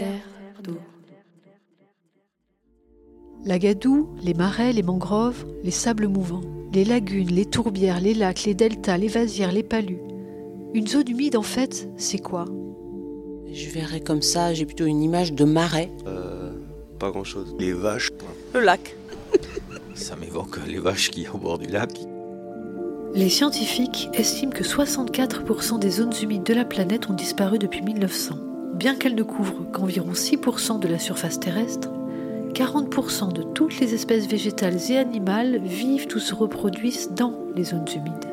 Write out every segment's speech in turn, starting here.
terre d'eau. La gadoue, les marais, les mangroves, les sables mouvants, les lagunes, les tourbières, les lacs, les deltas, les vasières, les palus. Une zone humide, en fait, c'est quoi? Je verrais comme ça, j'ai plutôt une image de marais. Euh, pas grand chose. Les vaches. Le lac. Ça m'évoque les vaches qui y a au bord du lac. Les scientifiques estiment que 64% des zones humides de la planète ont disparu depuis 1900. Bien qu'elles ne couvrent qu'environ 6% de la surface terrestre, 40% de toutes les espèces végétales et animales vivent ou se reproduisent dans les zones humides.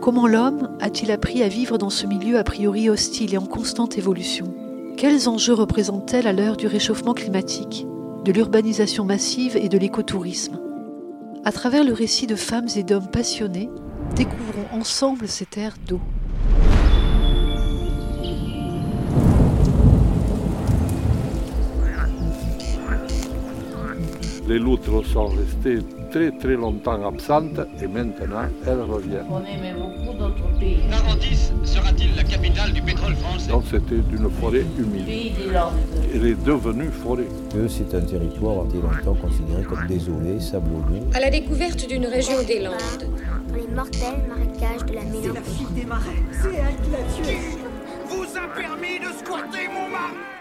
Comment l'homme a-t-il appris à vivre dans ce milieu a priori hostile et en constante évolution? Quels enjeux représentent-elles à l'heure du réchauffement climatique, de l'urbanisation massive et de l'écotourisme? À travers le récit de femmes et d'hommes passionnés, découvrons ensemble ces terres d'eau. Les loutres sont restées très très longtemps absentes et maintenant elles reviennent. On aimait beaucoup d'autres pays. Narandis sera-t-il la capitale du pétrole français? Donc c'était une forêt humide. Pays des Landes. Elle est devenue forêt. que c'est un territoire qui été longtemps considéré comme désolé, sablonneux. À la découverte d'une région des Landes. dans les mortels marécages de la mélancolie. des marais. C'est elle qui l'a tué. Vous a permis de squatter mon mari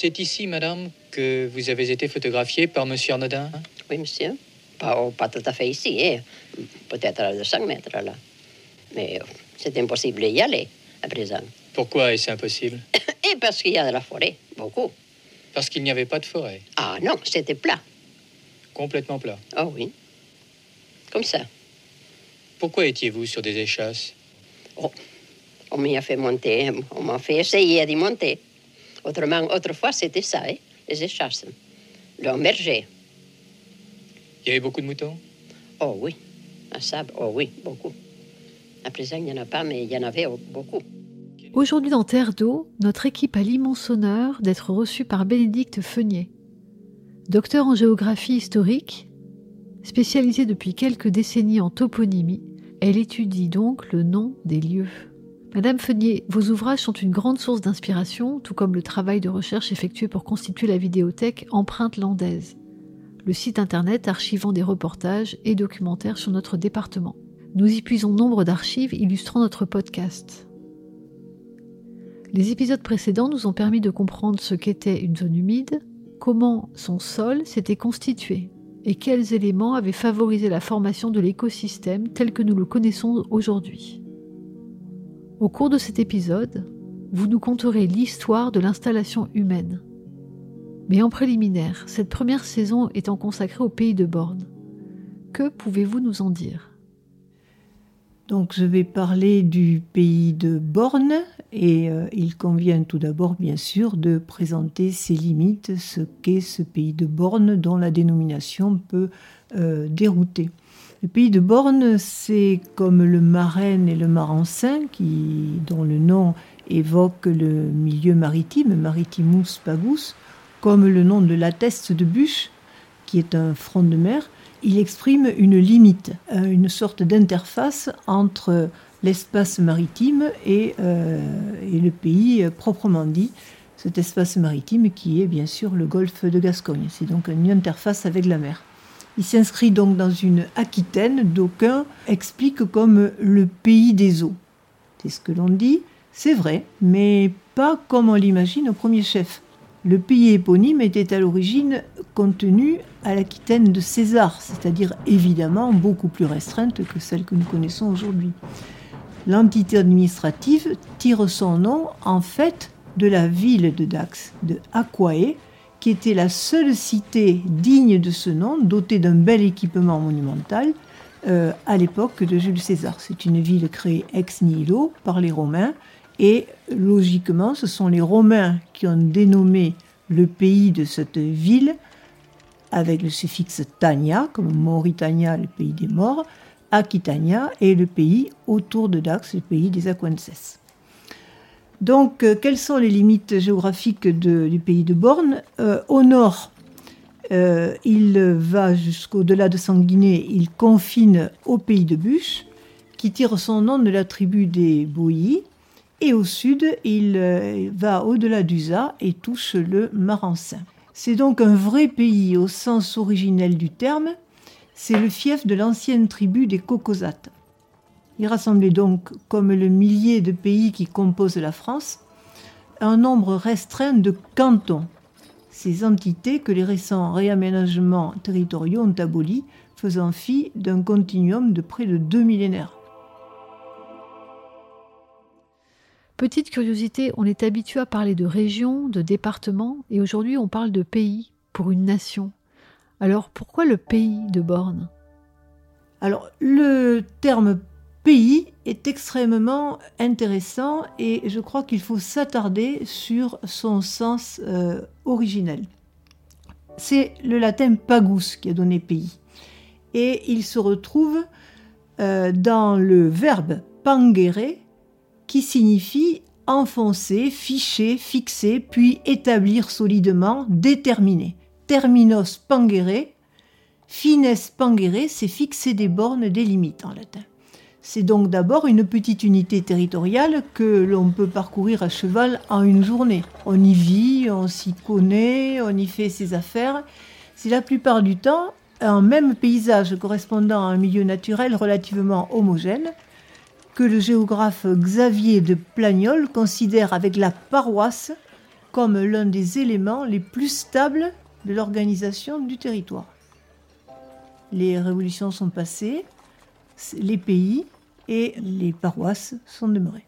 C'est ici, madame, que vous avez été photographiée par monsieur Arnaudin Oui, monsieur. Pas, oh, pas tout à fait ici, hein. peut-être à 200 mètres là. Mais euh, c'est impossible d'y aller à présent. Pourquoi est-ce impossible? Et parce qu'il y a de la forêt, beaucoup. Parce qu'il n'y avait pas de forêt? Ah non, c'était plat. Complètement plat. Oh oui. Comme ça. Pourquoi étiez-vous sur des échasses? Oh, on m'y a fait monter, on m'a fait essayer d'y monter. Autrement, autrefois, c'était ça, hein, les échasses. Le berger. Il y avait beaucoup de moutons? Oh oui. À sable, oh oui, beaucoup. À présent, il n'y en a pas, mais il y en avait oh, beaucoup. Aujourd'hui dans Terre d'eau, notre équipe a l'immense honneur d'être reçue par Bénédicte Feunier. Docteur en géographie historique, spécialisée depuis quelques décennies en toponymie, elle étudie donc le nom des lieux. Madame Feunier, vos ouvrages sont une grande source d'inspiration, tout comme le travail de recherche effectué pour constituer la vidéothèque Empreinte landaise, le site internet archivant des reportages et documentaires sur notre département. Nous y puisons nombre d'archives illustrant notre podcast. Les épisodes précédents nous ont permis de comprendre ce qu'était une zone humide, comment son sol s'était constitué et quels éléments avaient favorisé la formation de l'écosystème tel que nous le connaissons aujourd'hui. Au cours de cet épisode, vous nous conterez l'histoire de l'installation humaine. Mais en préliminaire, cette première saison étant consacrée au pays de Borne, que pouvez-vous nous en dire? Donc je vais parler du pays de Borne et euh, il convient tout d'abord bien sûr de présenter ses limites, ce qu'est ce pays de Borne dont la dénomination peut euh, dérouter. Le pays de Borne, c'est comme le Marraine et le Marensin, qui, dont le nom évoque le milieu maritime, Maritimus Pagus, comme le nom de la Teste de Bûche, qui est un front de mer, il exprime une limite, euh, une sorte d'interface entre l'espace maritime et, euh, et, le pays proprement dit, cet espace maritime qui est bien sûr le golfe de Gascogne. C'est donc une interface avec la mer. Il s'inscrit donc dans une Aquitaine d'aucuns expliquent comme le pays des eaux. C'est ce que l'on dit, c'est vrai, mais pas comme on l'imagine au premier chef. Le pays éponyme était à l'origine contenu à l'Aquitaine de César, c'est-à-dire évidemment beaucoup plus restreinte que celle que nous connaissons aujourd'hui. L'entité administrative tire son nom en fait de la ville de Dax, de Aquae, qui était la seule cité digne de ce nom, dotée d'un bel équipement monumental, euh, à l'époque de Jules César. C'est une ville créée ex nihilo par les Romains, et logiquement, ce sont les Romains qui ont dénommé le pays de cette ville avec le suffixe Tania, comme Mauritania, le pays des morts, Aquitania et le pays autour de Dax, le pays des Aquenses. Donc, euh, quelles sont les limites géographiques du pays de Borne euh, Au nord, euh, il va jusqu'au-delà de Sanguinet, il confine au pays de Bûche, qui tire son nom de la tribu des Bouillis. Et au sud, il va au-delà d'Usa et touche le Marensin. C'est donc un vrai pays au sens originel du terme. C'est le fief de l'ancienne tribu des Cocosates. Il rassemblait donc, comme le millier de pays qui composent la France, un nombre restreint de cantons, ces entités que les récents réaménagements territoriaux ont abolies, faisant fi d'un continuum de près de deux millénaires. Petite curiosité, on est habitué à parler de régions, de départements, et aujourd'hui on parle de pays pour une nation. Alors pourquoi le pays de Borne? Alors le terme pays est extrêmement intéressant et je crois qu'il faut s'attarder sur son sens euh, originel. C'est le latin pagus qui a donné pays et il se retrouve euh, dans le verbe pangere qui signifie enfoncer, ficher, fixer, puis établir solidement, déterminer. Terminos pangere, fines pangere, c'est fixer des bornes, des limites en latin. C'est donc d'abord une petite unité territoriale que l'on peut parcourir à cheval en une journée. On y vit, on s'y connaît, on y fait ses affaires. C'est la plupart du temps un même paysage correspondant à un milieu naturel relativement homogène que le géographe Xavier de Plagnol considère avec la paroisse comme l'un des éléments les plus stables de l'organisation du territoire. Les révolutions sont passées, les pays et les paroisses sont demeurées.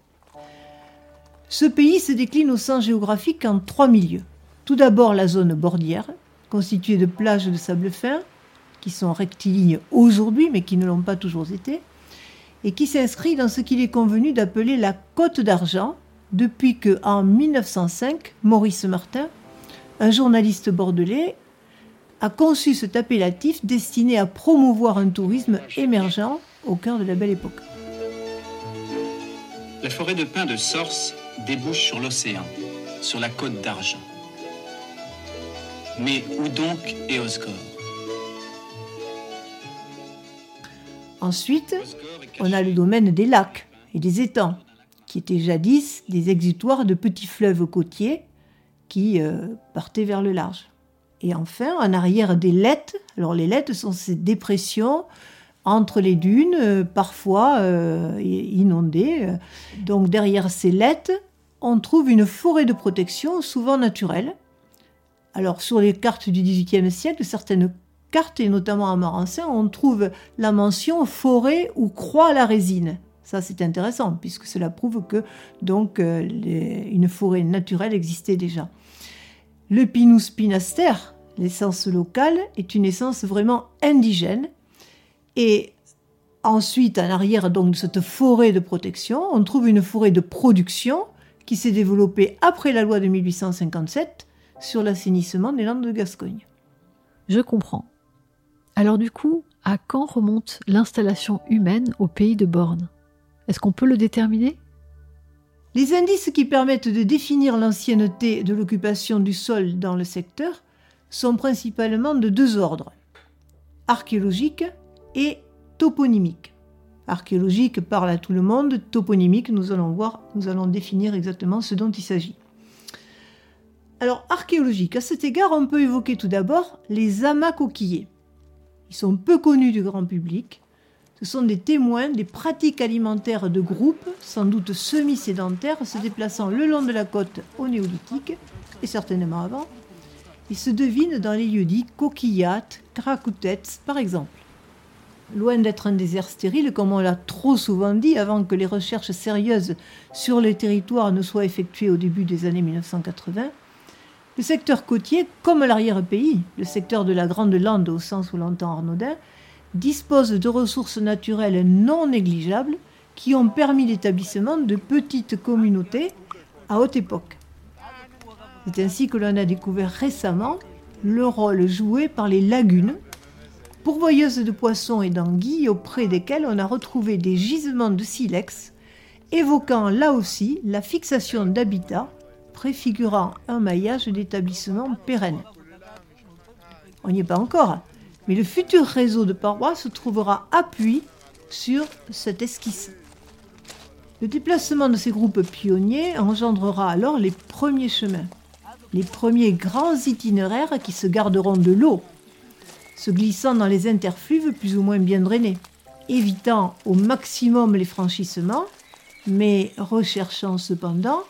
Ce pays se décline au sens géographique en trois milieux. Tout d'abord la zone bordière, constituée de plages de sable fin, qui sont rectilignes aujourd'hui, mais qui ne l'ont pas toujours été, et qui s'inscrit dans ce qu'il est convenu d'appeler la Côte d'Argent, depuis que, en 1905, Maurice Martin, un journaliste bordelais, a conçu cet appellatif destiné à promouvoir un tourisme émergent au cœur de la belle époque. La forêt de pins de Sorce débouche sur l'océan, sur la côte d'Argent. Mais où donc est Osgore? Ensuite, on a le domaine des lacs et des étangs, qui étaient jadis des exutoires de petits fleuves côtiers qui euh, partaient vers le large. Et enfin, en arrière des lettes, alors les lettes sont ces dépressions entre les dunes, euh, parfois euh, inondées. Donc derrière ces lettes, on trouve une forêt de protection, souvent naturelle. Alors sur les cartes du XVIIIe siècle, certaines cartes, et notamment à Marensin, on trouve la mention forêt ou croix à la résine. Ça, c'est intéressant, puisque cela prouve que donc euh, une forêt naturelle existait déjà. Le Pinus pinaster, l'essence locale, est une essence vraiment indigène et ensuite, en arrière donc de cette forêt de protection, on trouve une forêt de production qui s'est développée après la loi de 1857 sur l'assainissement des Landes de Gascogne. Je comprends. Alors du coup, à quand remonte l'installation humaine au pays de Borne? Est-ce qu'on peut le déterminer? Les indices qui permettent de définir l'ancienneté de l'occupation du sol dans le secteur sont principalement de deux ordres. Archéologique et toponymique. Archéologique parle à tout le monde, toponymique, nous allons voir, nous allons définir exactement ce dont il s'agit. Alors, archéologique, à cet égard, on peut évoquer tout d'abord les amas coquillés. Ils sont peu connus du grand public. Ce sont des témoins des pratiques alimentaires de groupes, sans doute semi-sédentaires, se déplaçant le long de la côte au néolithique, et certainement avant. Ils se devinent dans les lieux dits coquillates, cracoutettes, par exemple loin d'être un désert stérile, comme on l'a trop souvent dit, avant que les recherches sérieuses sur le territoire ne soient effectuées au début des années 1980, le secteur côtier, comme l'arrière-pays, le secteur de la Grande Lande au sens où l'entend Arnaudin, dispose de ressources naturelles non négligeables qui ont permis l'établissement de petites communautés à haute époque. C'est ainsi que l'on a découvert récemment le rôle joué par les lagunes pourvoyeuses de poissons et d'anguilles auprès desquelles on a retrouvé des gisements de silex, évoquant là aussi la fixation d'habitats préfigurant un maillage d'établissements pérennes. On n'y est pas encore, mais le futur réseau de parois se trouvera appui sur cette esquisse. Le déplacement de ces groupes pionniers engendrera alors les premiers chemins, les premiers grands itinéraires qui se garderont de l'eau, se glissant dans les interfluves plus ou moins bien drainés, évitant au maximum les franchissements, mais recherchant cependant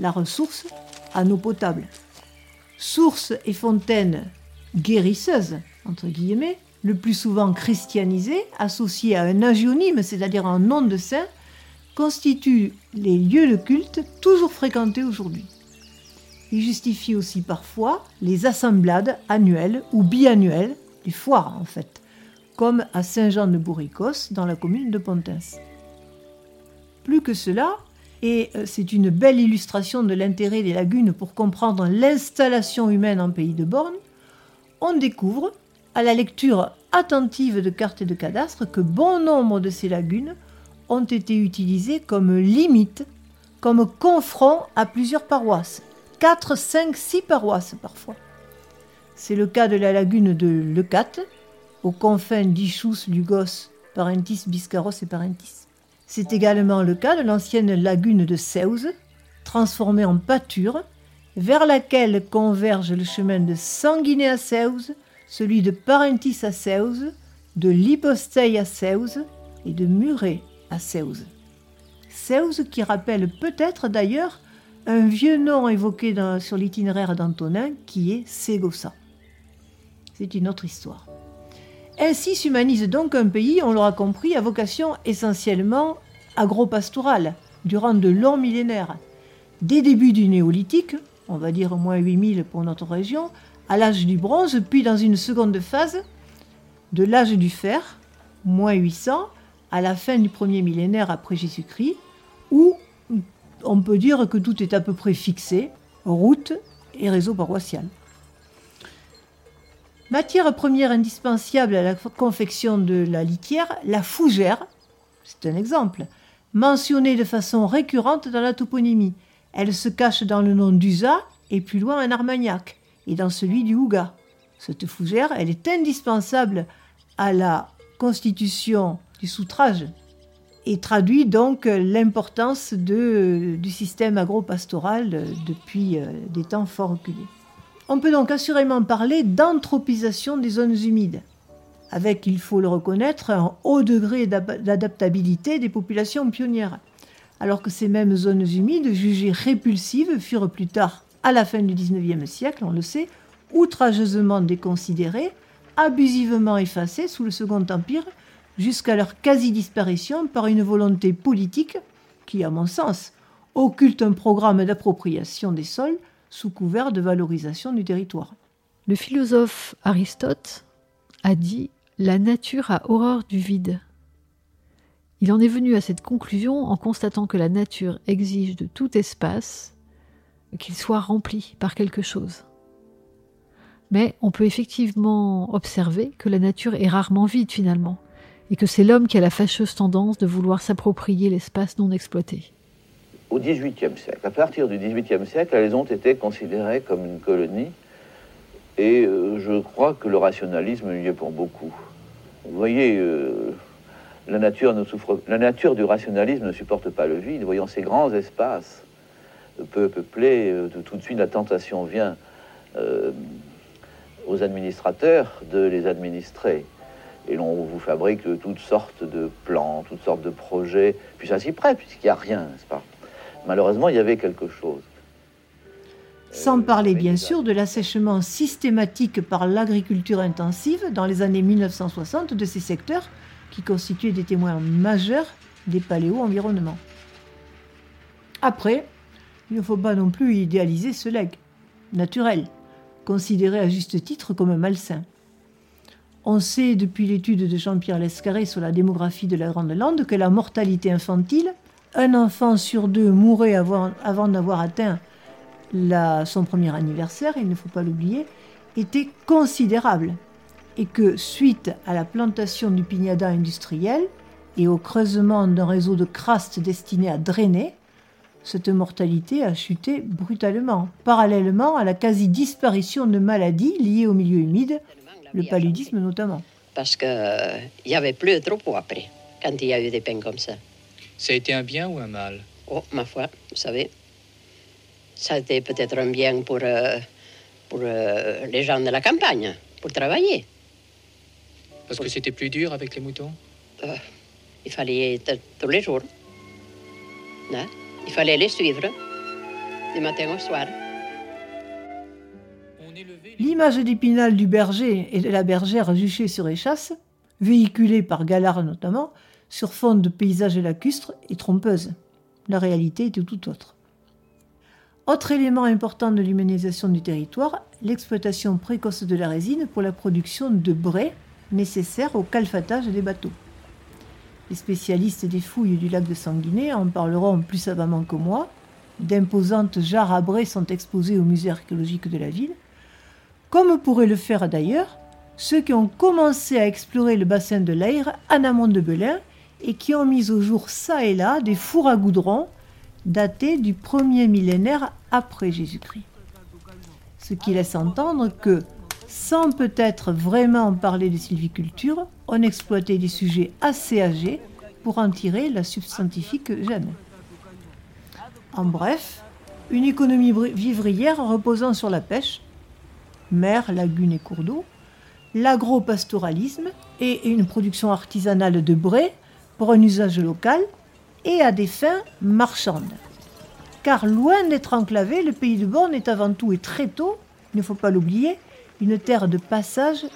la ressource en eau potable. Sources et fontaines guérisseuses, entre guillemets, le plus souvent christianisées, associées à un agionyme, c'est-à-dire un nom de saint, constituent les lieux de culte toujours fréquentés aujourd'hui. Ils justifient aussi parfois les assemblades annuelles ou biannuelles, les foires en fait, comme à Saint-Jean-de-Bourricos dans la commune de Pontens. Plus que cela, et euh, c'est une belle illustration de l'intérêt des lagunes pour comprendre l'installation humaine en pays de borne, on découvre, à la lecture attentive de cartes et de cadastres, que bon nombre de ces lagunes ont été utilisées comme limite, comme confront à plusieurs paroisses. 4, 5, 6 paroisses parfois. C'est le cas de la lagune de Lecate, aux confins d'Ichous, Lugos, Parentis, Biscarros et Parentis. C'est également le cas de l'ancienne lagune de Seuze, transformée en pâture, vers laquelle converge le chemin de Sanguiné à Seuze, celui de Parentis à Seuze, de Liposteil à Seuze et de Muret à Seuze. Seuze qui rappelle peut-être d'ailleurs un vieux nom évoqué sur l'itinéraire d'Antonin qui est Ségossa. C'est une autre histoire. Ainsi s'humanise donc un pays, on l'aura compris, à vocation essentiellement agro-pastorale, durant de longs millénaires. Des débuts du néolithique, on va dire au moins 8000 pour notre région, à l'âge du bronze, puis dans une seconde phase, de l'âge du fer, moins 800, à la fin du premier millénaire après Jésus-Christ, où on peut dire que tout est à peu près fixé, route et réseau paroissial. Matière première indispensable à la confection de la litière, la fougère, c'est un exemple, mentionnée de façon récurrente dans la toponymie. Elle se cache dans le nom d'Usa et plus loin en Armagnac et dans celui du Houga. Cette fougère, elle est indispensable à la constitution du soutrage et traduit donc l'importance du système agro-pastoral depuis euh, des temps fort reculés. On peut donc assurément parler d'anthropisation des zones humides, avec, il faut le reconnaître, un haut degré d'adaptabilité des populations pionnières, alors que ces mêmes zones humides, jugées répulsives, furent plus tard, à la fin du XIXe siècle, on le sait, outrageusement déconsidérées, abusivement effacées sous le Second Empire, jusqu'à leur quasi-disparition par une volonté politique qui, à mon sens, occulte un programme d'appropriation des sols sous couvert de valorisation du territoire. Le philosophe Aristote a dit La nature a horreur du vide. Il en est venu à cette conclusion en constatant que la nature exige de tout espace qu'il soit rempli par quelque chose. Mais on peut effectivement observer que la nature est rarement vide finalement, et que c'est l'homme qui a la fâcheuse tendance de vouloir s'approprier l'espace non exploité au XVIIIe siècle. À partir du XVIIIe siècle, elles ont été considérées comme une colonie, et euh, je crois que le rationalisme y est pour beaucoup. Vous voyez, euh, la, nature ne souffre, la nature du rationalisme ne supporte pas le vide. Voyons ces grands espaces peu peuplés, euh, tout de suite la tentation vient aux administrateurs de les administrer. Et l'on vous fabrique toutes sortes de plans, toutes sortes de projets, puis ça s'y prête, puisqu'il n'y a rien, n'est-ce pas malheureusement, il y avait quelque chose. Sans parler bien sûr de l'assèchement systématique par l'agriculture intensive dans les années 1960 de ces secteurs qui constituaient des témoins majeurs des paléo-environnements. Après, il ne faut pas non plus idéaliser ce leg naturel, considéré à juste titre comme malsain. On sait depuis l'étude de Jean-Pierre Lescarré sur la démographie de la Grande Lande que la mortalité infantile un enfant sur deux mourait avant, d'avoir atteint son premier anniversaire, il ne faut pas l'oublier, était considérable. Et que suite à la plantation du pignada industriel et au creusement d'un réseau de crastes destiné à drainer, cette mortalité a chuté brutalement, parallèlement à la quasi-disparition de maladies liées au milieu humide, le paludisme notamment. Parce qu'il n'y avait plus de troupeaux après. quand il y a eu des peines comme ça. Ça a été un bien ou un mal Oh, ma foi, vous savez, ça a été peut-être un bien pour, euh, pour euh, les gens de la campagne, pour travailler. Parce que c'était plus dur avec les moutons Euh, il fallait être tous les jours. Hein? Il fallait les suivre, du matin au soir. L'image d'Épinal du berger et de la bergère juchée sur échasse, véhiculée par Galard notamment, sur fond de paysages lacustres, est trompeuse. La réalité était tout autre. Autre élément important de l'humanisation du territoire, l'exploitation précoce de la résine pour la production de brais nécessaires au calfatage des bateaux. Les spécialistes des fouilles du lac de Sanguinet en parleront plus savamment que moi. D'imposantes jarres à brais sont exposées au musée archéologique de la ville, comme pourraient le faire d'ailleurs ceux qui ont commencé à explorer le bassin de l'Aire en amont de Belin et qui ont mis au jour ça et là des fours à goudron datés du premier millénaire après Jésus-Christ. Ce qui laisse entendre que, sans peut-être vraiment parler de sylviculture, on exploitait des sujets assez âgés pour en tirer la substantifique gêne. En bref, une économie vivrière reposant sur la pêche, mer, lagunes et cours d'eau, l'agro-pastoralisme et une production artisanale de brais pour un usage local et à des fins marchandes. Car loin d'être enclavé, le pays de Borne est avant tout et très tôt, il ne faut pas l'oublier, une terre de passage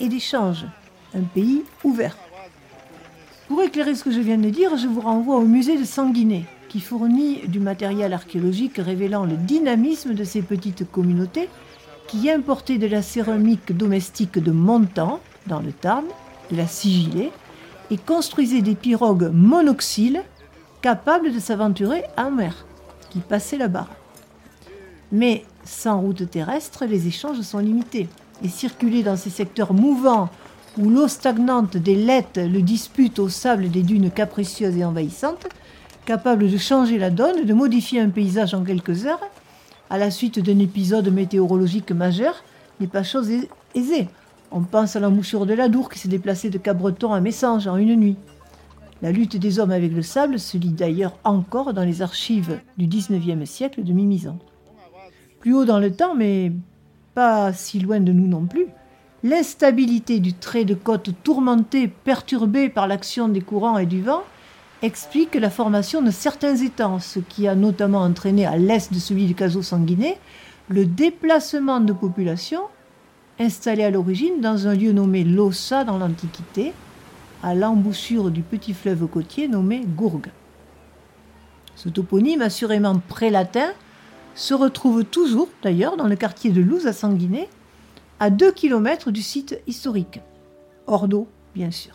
et d'échange, un pays ouvert. Pour éclairer ce que je viens de dire, je vous renvoie au musée de Sanguinet, qui fournit du matériel archéologique révélant le dynamisme de ces petites communautés qui importaient de la céramique domestique de Montant, dans le Tarn, de la sigillée, et construisaient des pirogues monoxyles capables de s'aventurer en mer, qui passaient la barre. Mais sans route terrestre, les échanges sont limités, et circuler dans ces secteurs mouvants où l'eau stagnante des lettes le dispute au sable des dunes capricieuses et envahissantes, capables de changer la donne, de modifier un paysage en quelques heures, à la suite d'un épisode météorologique majeur, n'est pas chose aisée. On pense à l'embouchure de la Dour qui s'est déplacée de Cabreton à Messanges en une nuit. La lutte des hommes avec le sable se lit d'ailleurs encore dans les archives du XIXe siècle de Mimizan. Plus haut dans le temps, mais pas si loin de nous non plus, l'instabilité du trait de côte tourmenté, perturbé par l'action des courants et du vent, explique la formation de certains étangs, ce qui a notamment entraîné à l'est de celui du Caso sanguinet le déplacement de populations installées à l'origine dans un lieu nommé Lossa dans l'Antiquité, à l'embouchure du petit fleuve côtier nommé Gourgue. Ce toponyme, assurément pré-latin, se retrouve toujours d'ailleurs dans le quartier de Louz à Sanguinet, à 2 km du site historique, hors d'eau bien sûr.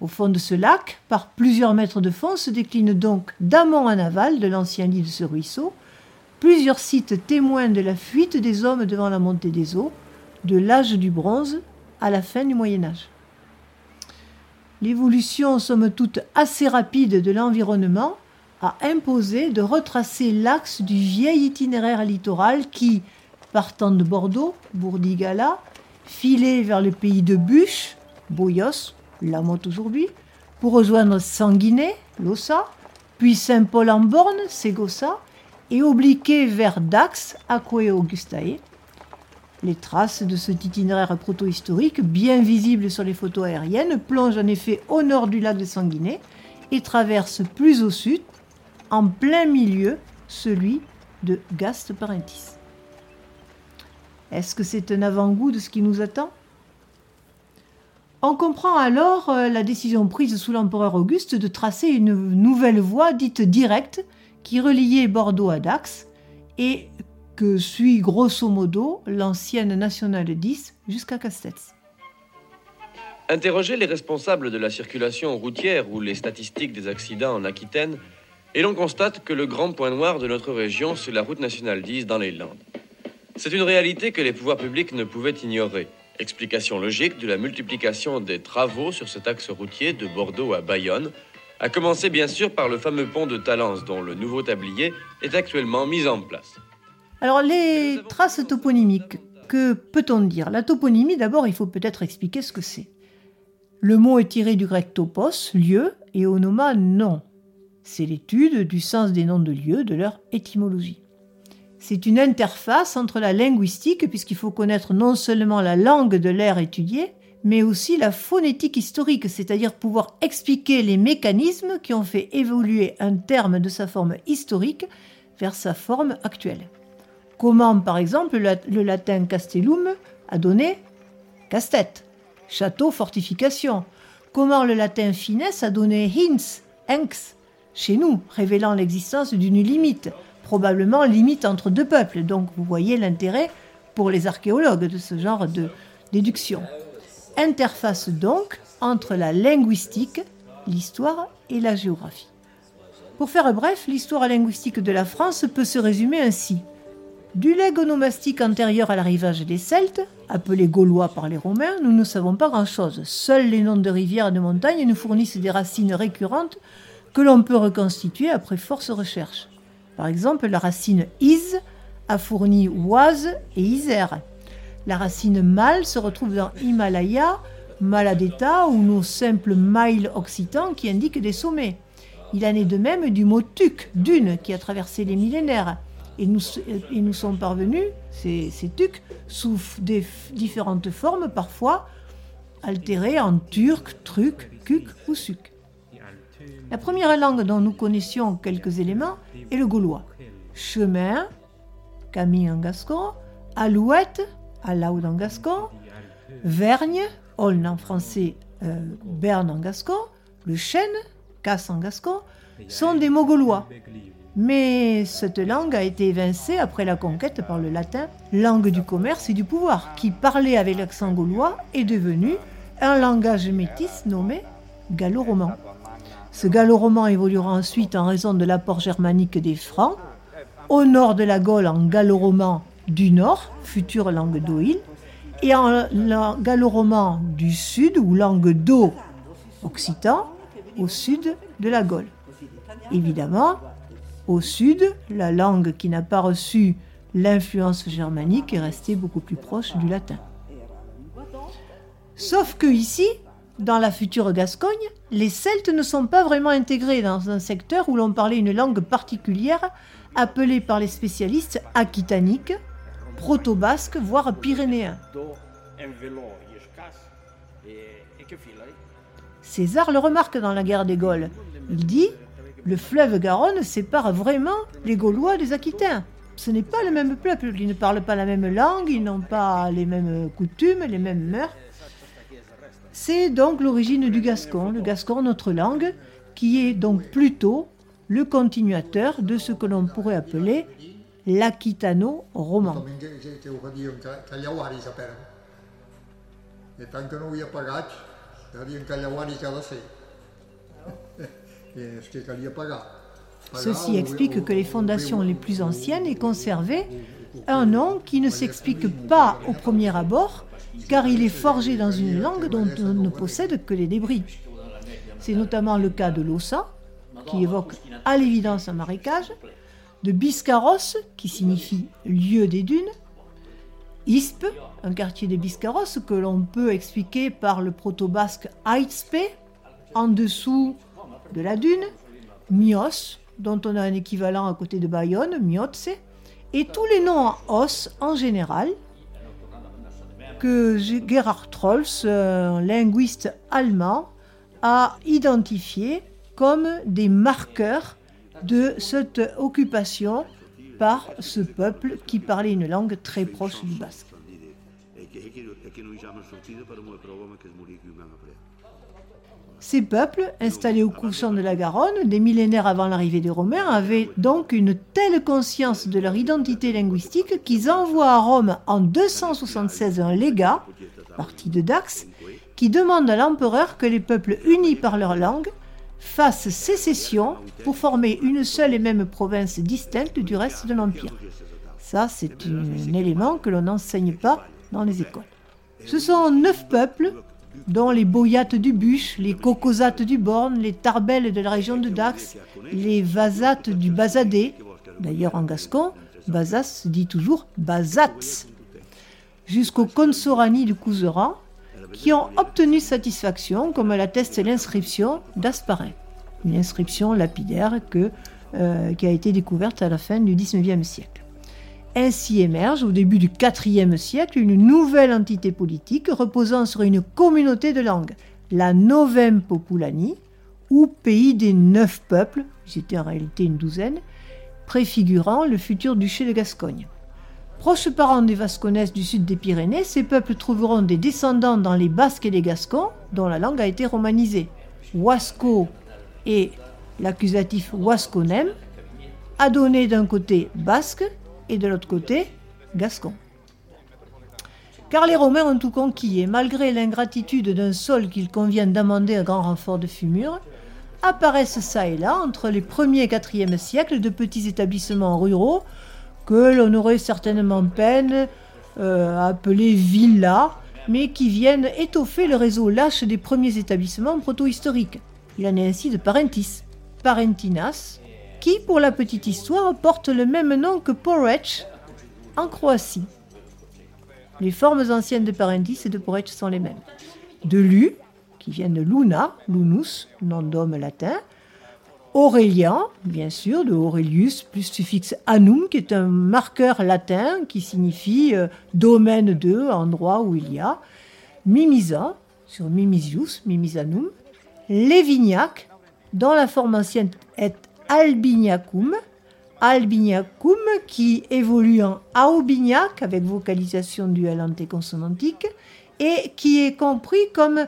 Au fond de ce lac, par plusieurs mètres de fond, se déclinent donc d'amont en aval de l'ancien lit de ce ruisseau plusieurs sites témoins de la fuite des hommes devant la montée des eaux, de l'âge du bronze à la fin du Moyen Âge. L'évolution, somme toute assez rapide de l'environnement, a imposé de retracer l'axe du vieil itinéraire littoral qui, partant de Bordeaux, Bourdigala, filait vers le pays de Bûche, Boyos, la motte aujourd'hui, pour rejoindre Sanguinet, Lossa, puis Saint-Paul-en-Borne, Ségossa, et obliquer vers Dax, Aquae Augustae. Les traces de cet itinéraire proto-historique, bien visibles sur les photos aériennes, plongent en effet au nord du lac de Sanguinet et traversent plus au sud, en plein milieu, celui de Gast Parentis. Est-ce que c'est un avant-goût de ce qui nous attend? On comprend alors euh, la décision prise sous l'empereur Auguste de tracer une nouvelle voie dite directe qui reliait Bordeaux à Dax et suit grosso modo l'ancienne nationale 10 jusqu'à Castets. Interrogez les responsables de la circulation routière ou les statistiques des accidents en Aquitaine, et l'on constate que le grand point noir de notre région, c'est la route nationale 10 dans les Landes. C'est une réalité que les pouvoirs publics ne pouvaient ignorer. Explication logique de la multiplication des travaux sur cet axe routier de Bordeaux à Bayonne, à commencer bien sûr par le fameux pont de Talence dont le nouveau tablier est actuellement mis en place. Alors les traces toponymiques, que peut-on dire? La toponymie, d'abord, il faut peut-être expliquer ce que c'est. Le mot est tiré du grec topos, lieu, et onoma, nom. C'est l'étude du sens des noms de lieux, de leur étymologie. C'est une interface entre la linguistique, puisqu'il faut connaître non seulement la langue de l'air étudié, mais aussi la phonétique historique, c'est-à-dire pouvoir expliquer les mécanismes qui ont fait évoluer un terme de sa forme historique vers sa forme actuelle. Comment, par exemple, le latin castellum a donné casse-tête, château, fortification. Comment le latin finesse a donné hins, enx, chez nous, révélant l'existence d'une limite, probablement limite entre deux peuples. Donc vous voyez l'intérêt pour les archéologues de ce genre de déduction. Interface donc entre la linguistique, l'histoire et la géographie. Pour faire bref, l'histoire linguistique de la France peut se résumer ainsi. Du legs onomastique antérieur à l'arrivage des Celtes, appelés Gaulois par les Romains, nous ne savons pas grand-chose. Seuls les noms de rivières et de montagnes nous fournissent des racines récurrentes que l'on peut reconstituer après force recherche. Par exemple, la racine is a fourni oise et isère. La racine mal se retrouve dans Himalaya, Maladeta ou nos simples miles occitans qui indiquent des sommets. Il en est de même du mot tuk, dune, qui a traversé les millénaires. Et nous, sont parvenus, ces, ces tucs, sous différentes formes, parfois altérées en turc, truc, kuk ou suk. La première langue dont nous connaissions quelques éléments est le gaulois. Chemin, Camille en gascon, Alouette, Alaoud en gascon, Vergne, Aulne en français, euh, Berne en gascon, le chêne, Casse en gascon, sont des mots gaulois. Mais cette langue a été évincée après la conquête par le latin, langue du commerce et du pouvoir, qui, parlait avec l'accent gaulois, est devenu un langage métis nommé gallo-roman. Ce gallo-roman évoluera ensuite en raison de l'apport germanique des Francs, au nord de la Gaule en gallo-roman du nord, future langue d'Oïl, et en gallo-roman du sud, ou langue d'eau occitan, au sud de la Gaule. Évidemment, au sud, la langue qui n'a pas reçu l'influence germanique est restée beaucoup plus proche du latin. Sauf que ici, dans la future Gascogne, les Celtes ne sont pas vraiment intégrés dans un secteur où l'on parlait une langue particulière appelée par les spécialistes aquitanique, proto-basque, voire pyrénéen. César le remarque dans la guerre des Gaules. Il dit le fleuve Garonne sépare vraiment les Gaulois des Aquitains. Ce n'est pas le même peuple, ils ne parlent pas la même langue, ils n'ont pas les mêmes coutumes, les mêmes mœurs. C'est donc l'origine du gascon, le gascon, notre langue, qui est donc plutôt le continuateur de ce que l'on pourrait appeler l'aquitano-roman. Ceci explique que les fondations les plus anciennes aient conservé un nom qui ne s'explique pas au premier abord, car il est forgé dans une langue dont on ne possède que les débris. C'est notamment le cas de l'Ossa, qui évoque à l'évidence un marécage, de Biscarros, qui signifie lieu des dunes, Ispe, un quartier de Biscarros que l'on peut expliquer par le proto-basque Aitspe, en dessous de la dune, Mios, dont on a un équivalent à côté de Bayonne, Miotse, et tous les noms en os en général, que Gerhard Trolls, un linguiste allemand, a identifié comme des marqueurs de cette occupation par ce peuple qui parlait une langue très proche du basque. Ces peuples, installés au couchant de la Garonne, des millénaires avant l'arrivée des Romains, avaient donc une telle conscience de leur identité linguistique qu'ils envoient à Rome en 276 un légat, parti de Dax, qui demande à l'empereur que les peuples unis par leur langue fassent sécession pour former une seule et même province distincte du reste de l'Empire. Ça, c'est un élément que l'on n'enseigne pas dans les écoles. Ce sont neuf peuples dont les boyates du Bûche, les cocosates du Borne, les tarbelles de la région de Dax, les vasates du Bazadé. D'ailleurs, en gascon, Bazas se dit toujours Bazats. Jusqu'au Consorani du Couseran, qui ont obtenu satisfaction, comme l'atteste l'inscription d'Asparin, une inscription lapidaire que, euh, qui a été découverte à la fin du XIXe siècle. Ainsi émerge au début du IVe siècle une nouvelle entité politique reposant sur une communauté de langues, la Novem Populani, ou pays des neuf peuples, c'était en réalité une douzaine, préfigurant le futur duché de Gascogne. Proches parents des Vasconaises du sud des Pyrénées, ces peuples trouveront des descendants dans les Basques et les Gascons, dont la langue a été romanisée. Wasco et l'accusatif Wasconem a donné d'un côté basque et de l'autre côté gascon. Car les Romains ont tout conquis et malgré l'ingratitude d'un sol qu'il convient d'amender à grand renfort de fumure, apparaissent ça et là, entre les 1er et 4e siècles, de petits établissements ruraux que l'on aurait certainement peine euh, à appeler villas, mais qui viennent étoffer le réseau lâche des premiers établissements proto-historiques. Il en est ainsi de Parentis, Parentinas, qui, pour la petite histoire, porte le même nom que Porec en Croatie. Les formes anciennes de Parentis et de Porec sont les mêmes. De Lu, qui vient de Luna, Lunus, nom d'homme latin, Aurélien, bien sûr, de Aurelius, plus suffixe anum, qui est un marqueur latin qui signifie euh, domaine de, endroit où il y a. Mimisa, sur Mimisius, Mimisanum. Lévignac, dont la forme ancienne est Albignacum. Albignacum, qui évolue en Aubignac, avec vocalisation duel antéconsonantique, et qui est compris comme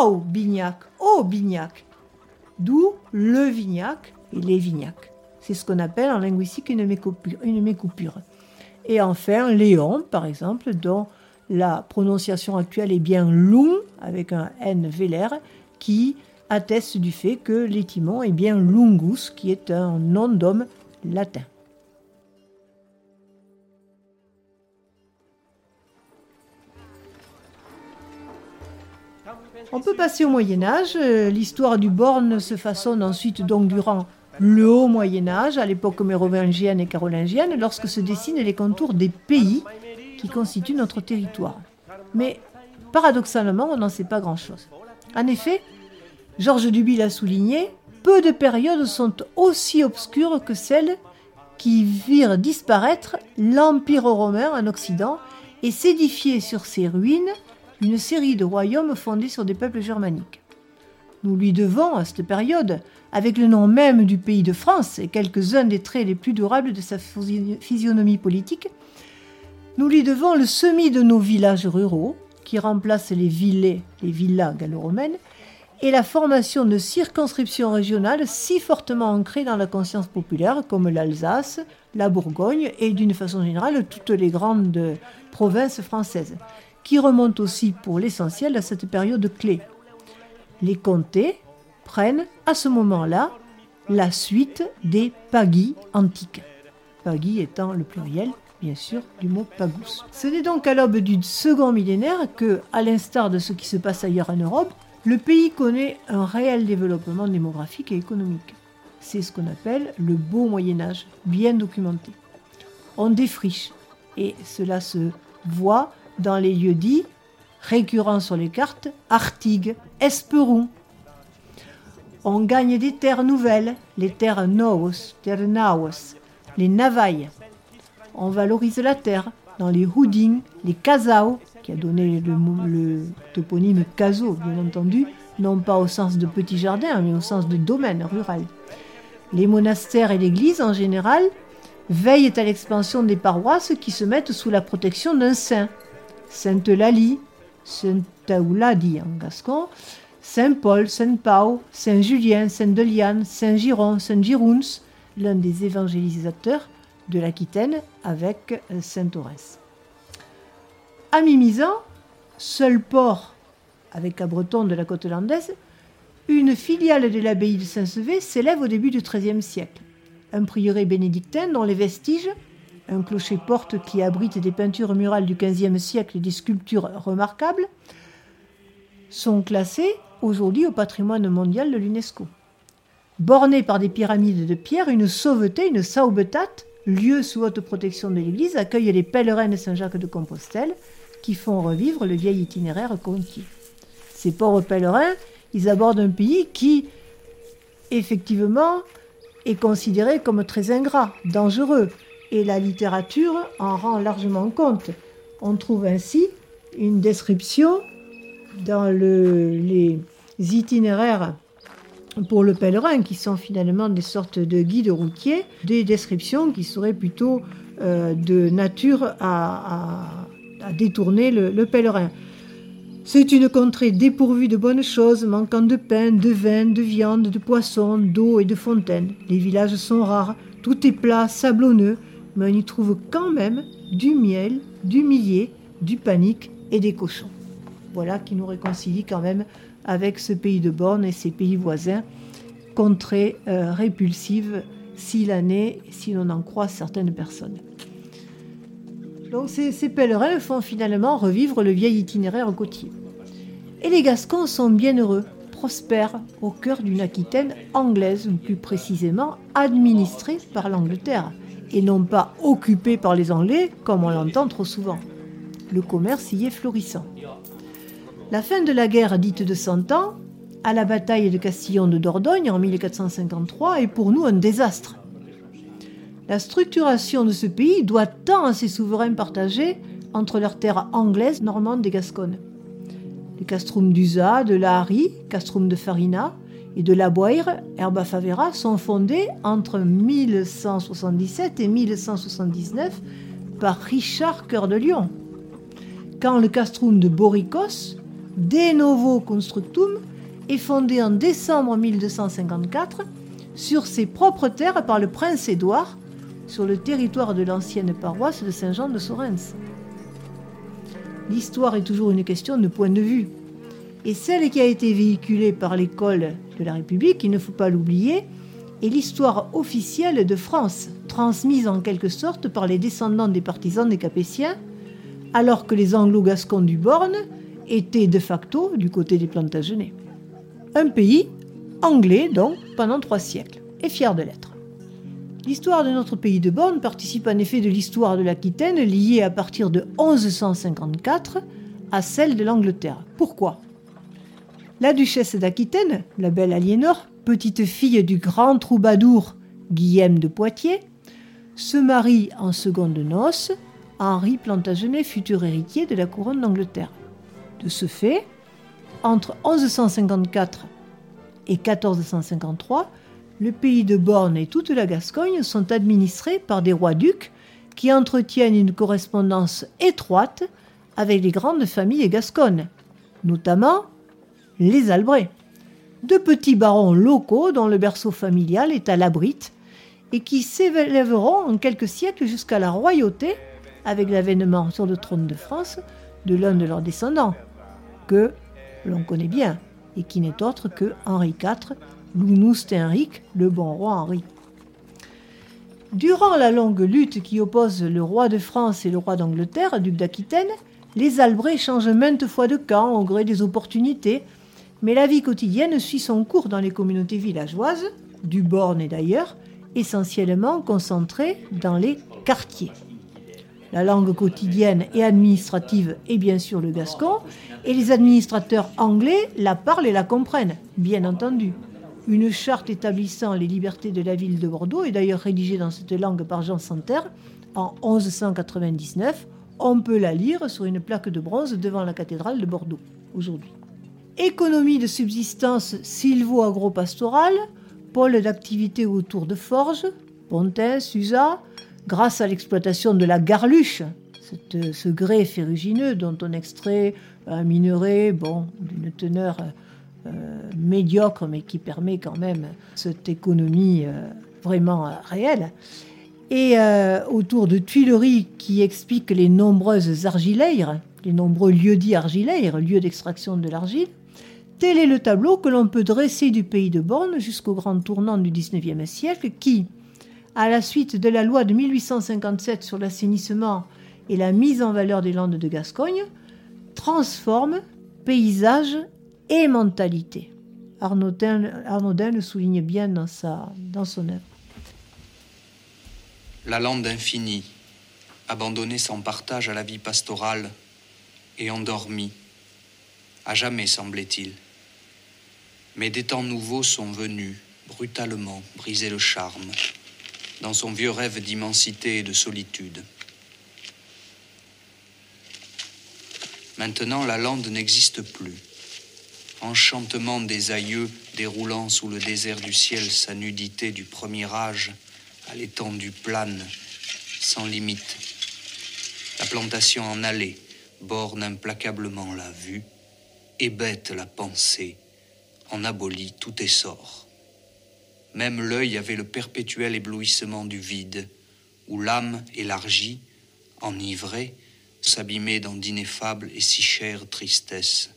Aubignac, Aubignac d'où le vignac et les vignacs. C'est ce qu'on appelle en linguistique une mécoupure. Une mécoupure. Et enfin, Léon, par exemple, dont la prononciation actuelle est bien long, avec un N vélaire, qui atteste du fait que l'étimon est bien lungus, qui est un nom d'homme latin. On peut passer au Moyen Âge. L'histoire du Borne se façonne ensuite donc durant le haut Moyen Âge, à l'époque mérovingienne et carolingienne, lorsque se dessinent les contours des pays qui constituent notre territoire. Mais paradoxalement, on n'en sait pas grand-chose. En effet, Georges Duby l'a souligné, peu de périodes sont aussi obscures que celles qui virent disparaître l'Empire romain en Occident et s'édifier sur ses ruines une série de royaumes fondés sur des peuples germaniques. Nous lui devons, à cette période, avec le nom même du pays de France et quelques-uns des traits les plus durables de sa physionomie politique, nous lui devons le semis de nos villages ruraux, qui remplacent les villets, les villas gallo-romaines, et la formation de circonscriptions régionales si fortement ancrées dans la conscience populaire, comme l'Alsace, la Bourgogne et d'une façon générale toutes les grandes provinces françaises qui remonte aussi pour l'essentiel à cette période clé. Les comtés prennent à ce moment-là la suite des pagis antiques. Pagis étant le pluriel, bien sûr, du mot pagus. Ce n'est donc à l'aube du second millénaire que, à l'instar de ce qui se passe ailleurs en Europe, le pays connaît un réel développement démographique et économique. C'est ce qu'on appelle le beau Moyen Âge, bien documenté. On défriche, et cela se voit dans les lieux dits, récurrents sur les cartes, Artigues, Esperon. On gagne des terres nouvelles, les terres Noos, terres Naos, les Navailles. On valorise la terre dans les Houdings, les Casao, qui a donné le, toponyme Caso, bien entendu, non pas au sens de petit jardin, mais au sens de domaine rural. Les monastères et l'église en général veillent à l'expansion des paroisses qui se mettent sous la protection d'un saint, Sainte-Lalie, Sainte-Auladi en gascon, Saint-Paul, Saint-Pau, Saint-Julien, Saint-Deliane, Saint-Giron, Saint-Girouns, l'un des évangélisateurs de l'Aquitaine avec Saint-Orens. À Mimizan, seul port avec un breton de la côte landaise, une filiale de l'abbaye de Saint-Sevé s'élève au début du XIIIe siècle. Un prieuré bénédictin dont les vestiges, un clocher-porte qui abrite des peintures murales du XVe siècle et des sculptures remarquables, sont classés aujourd'hui au patrimoine mondial de l'UNESCO. Borné par des pyramides de pierre, une sauveté, une saubetat, lieu sous haute protection de l'Église, accueille les pèlerins de Saint-Jacques de Compostelle, qui font revivre le vieil itinéraire conquis. Ces pauvres pèlerins, ils abordent un pays qui, effectivement, est considéré comme très ingrat, dangereux, et la littérature en rend largement compte. On trouve ainsi une description dans les itinéraires pour le pèlerin, qui sont finalement des sortes de guides routiers, des descriptions qui seraient plutôt euh, de nature à, détourner le pèlerin. C'est une contrée dépourvue de bonnes choses, manquant de pain, de vin, de viande, de poisson, d'eau et de fontaines. Les villages sont rares, tout est plat, sablonneux, mais on y trouve quand même du miel, du millet, du panique et des cochons. Voilà qui nous réconcilie quand même avec ce pays de borne et ses pays voisins, contrées euh, répulsives si l'année, si l'on en croit certaines personnes. Donc ces, pèlerins font finalement revivre le vieil itinéraire côtier. Et les Gascons sont bien heureux, prospèrent au cœur d'une Aquitaine anglaise, ou plus précisément administrée par l'Angleterre, et non pas occupée par les Anglais, comme on l'entend trop souvent. Le commerce y est florissant. La fin de la guerre dite de Cent Ans, à la bataille de Castillon de Dordogne en 1453, est pour nous un désastre. La structuration de ce pays doit tant à ses souverains partagés entre leurs terres anglaises, normandes et gasconnes. Les castrum d'Usa, de la Harry, castrum de Farina et de la Boire, Herba Favera, sont fondés entre 1177 et 1179 par Richard Cœur de Lion. Quand le castrum de Boricos, De Novo Constructum, est fondé en décembre 1254 sur ses propres terres par le prince Édouard sur le territoire de l'ancienne paroisse de Saint-Jean de Sorens. L'histoire est toujours une question de point de vue. Et celle qui a été véhiculée par l'école de la République, il ne faut pas l'oublier, est l'histoire officielle de France, transmise en quelque sorte par les descendants des partisans des Capétiens, alors que les anglo-gascons du Borne étaient de facto du côté des Plantagenets. Un pays anglais, donc, pendant trois siècles, et fier de l'être. L'histoire de notre pays de Borne participe en effet de l'histoire de l'Aquitaine liée à partir de 1154 à celle de l'Angleterre. Pourquoi? La duchesse d'Aquitaine, la belle Aliénor, petite fille du grand troubadour Guillaume de Poitiers, se marie en seconde noces à Henri Plantagenet, futur héritier de la couronne d'Angleterre. De ce fait, entre 1154 et 1453, le pays de Borne et toute la Gascogne sont administrés par des rois-ducs qui entretiennent une correspondance étroite avec les grandes familles gasconnes, notamment les Albret, deux petits barons locaux dont le berceau familial est à l'Abrite et qui s'élèveront en quelques siècles jusqu'à la royauté avec l'avènement sur le trône de France de l'un de leurs descendants, que l'on connaît bien et qui n'est autre que Henri IV, Lounous Henrique, le bon roi Henri. Durant la longue lutte qui oppose le roi de France et le roi d'Angleterre, duc d'Aquitaine, les Albret changent maintes fois de camp au gré des opportunités, mais la vie quotidienne suit son cours dans les communautés villageoises, du Borne et d'ailleurs, essentiellement concentrées dans les quartiers. La langue quotidienne et administrative est bien sûr le gascon, et les administrateurs anglais la parlent et la comprennent, bien entendu. Une charte établissant les libertés de la ville de Bordeaux est d'ailleurs rédigée dans cette langue par Jean Santerre en 1199. On peut la lire sur une plaque de bronze devant la cathédrale de Bordeaux aujourd'hui. Économie de subsistance sylvo-agro-pastorale, pôle d'activité autour de forges, Pontin, Susa, grâce à l'exploitation de la garluche, ce grès ferrugineux dont on extrait un minerai bon, d'une teneur médiocre, mais qui permet quand même cette économie euh, vraiment euh, réelle. Et autour de Tuileries qui explique les nombreuses argileires, les nombreux lieux dits argileires, lieux d'extraction de l'argile, tel est le tableau que l'on peut dresser du pays de Borne jusqu'au grand tournant du XIXe siècle qui, à la suite de la loi de 1857 sur l'assainissement et la mise en valeur des landes de Gascogne, transforme paysage et mentalité. Arnaudin, le souligne bien dans, sa, dans son œuvre. La lande infinie, abandonnée sans partage à la vie pastorale, et endormi, à jamais semblait-il. Mais des temps nouveaux sont venus, brutalement, briser le charme, dans son vieux rêve d'immensité et de solitude. Maintenant, la lande n'existe plus. Enchantement des aïeux déroulant sous le désert du ciel sa nudité du premier âge à l'étendue plane, sans limite. La plantation en allée borne implacablement la vue, bête la pensée, en abolit tout essor. Même l'œil avait le perpétuel éblouissement du vide, où l'âme élargie, enivrée, s'abîmait dans d'ineffables et si chères tristesses.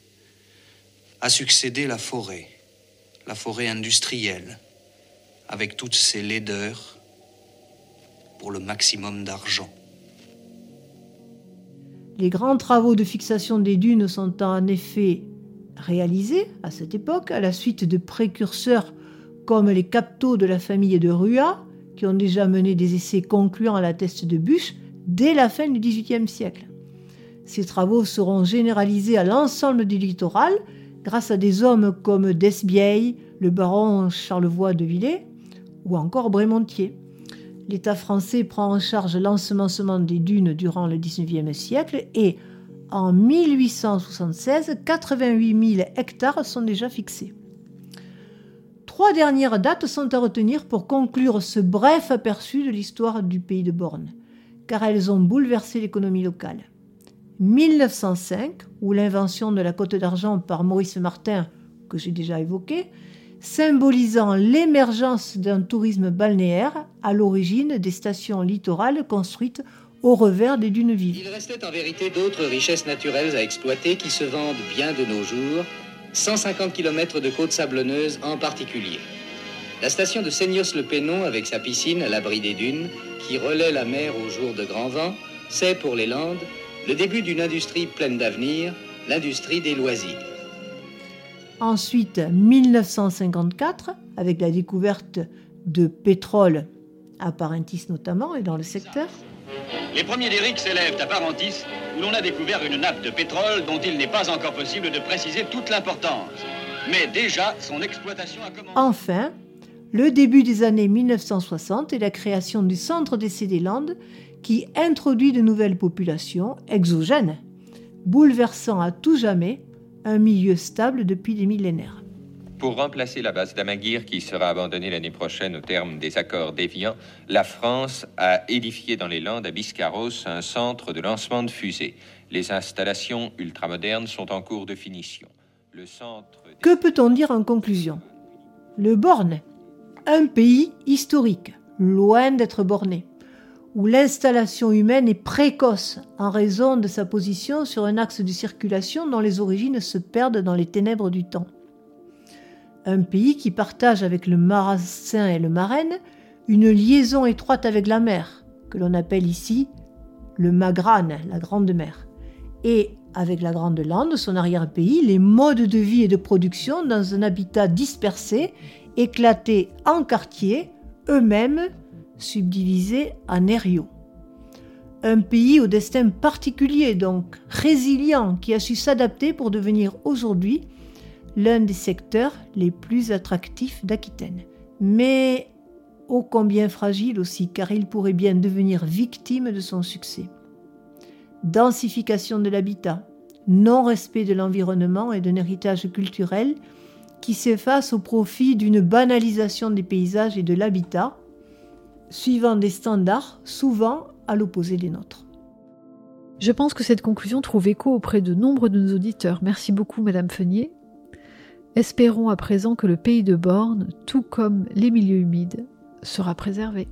A succédé la forêt, la forêt industrielle, avec toutes ses laideurs, pour le maximum d'argent. Les grands travaux de fixation des dunes sont en effet réalisés à cette époque à la suite de précurseurs comme les captaux de la famille de Rua, qui ont déjà mené des essais concluants à la teste de bûche dès la fin du XVIIIe siècle. Ces travaux seront généralisés à l'ensemble du littoral grâce à des hommes comme Desbiey, le baron Charlevoix de Villers ou encore Brémontier. L'État français prend en charge l'ensemencement des dunes durant le XIXe siècle et en 1876, 88 000 hectares sont déjà fixés. Trois dernières dates sont à retenir pour conclure ce bref aperçu de l'histoire du pays de Borne, car elles ont bouleversé l'économie locale. 1905, où l'invention de la côte d'argent par Maurice Martin, que j'ai déjà évoqué, symbolisant l'émergence d'un tourisme balnéaire à l'origine des stations littorales construites au revers des dunes vives. Il restait en vérité d'autres richesses naturelles à exploiter qui se vendent bien de nos jours, 150 km de côtes sablonneuses en particulier. La station de Seignos-le-Pénon avec sa piscine à l'abri des dunes, qui relaie la mer au jour de grand vent, c'est pour les Landes le début d'une industrie pleine d'avenir, l'industrie des loisirs. Ensuite, 1954, avec la découverte de pétrole à Parentis notamment et dans le secteur. Les premiers derricks s'élèvent à Parentis, où l'on a découvert une nappe de pétrole dont il n'est pas encore possible de préciser toute l'importance. Mais déjà, son exploitation a commencé. Enfin, le début des années 1960 et la création du Centre d'essai des Landes qui introduit de nouvelles populations exogènes, bouleversant à tout jamais un milieu stable depuis des millénaires. Pour remplacer la base d'Amaguir qui sera abandonnée l'année prochaine au terme des accords d'Évian, la France a édifié dans les Landes à Biscarros un centre de lancement de fusées. Les installations ultramodernes sont en cours de finition. Le centre... Que peut-on dire en conclusion? Le Borne, un pays historique, loin d'être borné où l'installation humaine est précoce en raison de sa position sur un axe de circulation dont les origines se perdent dans les ténèbres du temps. Un pays qui partage avec le Marassin et le Marraine une liaison étroite avec la mer, que l'on appelle ici le Magrane, la Grande Mer, et avec la Grande Lande, son arrière-pays, les modes de vie et de production dans un habitat dispersé, éclaté en quartiers, eux-mêmes subdivisé en aériaux. Un pays au destin particulier, donc résilient, qui a su s'adapter pour devenir aujourd'hui l'un des secteurs les plus attractifs d'Aquitaine. Mais ô combien fragile aussi, car il pourrait bien devenir victime de son succès. Densification de l'habitat, non-respect de l'environnement et d'un héritage culturel qui s'efface au profit d'une banalisation des paysages et de l'habitat, suivant des standards souvent à l'opposé des nôtres. Je pense que cette conclusion trouve écho auprès de nombre de nos auditeurs. Merci beaucoup, Madame Fenier. Espérons à présent que le pays de Borne, tout comme les milieux humides, sera préservé.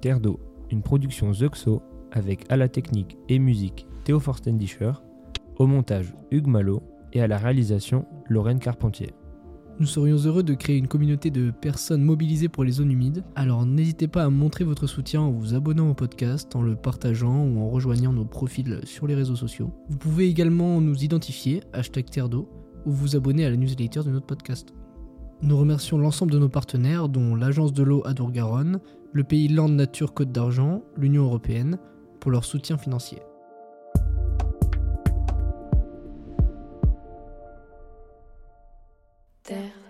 Terre d'eau, une production Zuxo avec à la technique et musique Théo Forstendischer, au montage Hugues Malo et à la réalisation Lorraine Carpentier. Nous serions heureux de créer une communauté de personnes mobilisées pour les zones humides, alors n'hésitez pas à montrer votre soutien en vous abonnant au podcast, en le partageant ou en rejoignant nos profils sur les réseaux sociaux. Vous pouvez également nous identifier, hashtag Terre d'eau, ou vous abonner à la newsletter de notre podcast. Nous remercions l'ensemble de nos partenaires, dont l'Agence de l'eau Adour-Garonne, le pays Land Nature Côte d'Argent, l'Union Européenne, pour leur soutien financier. Terre.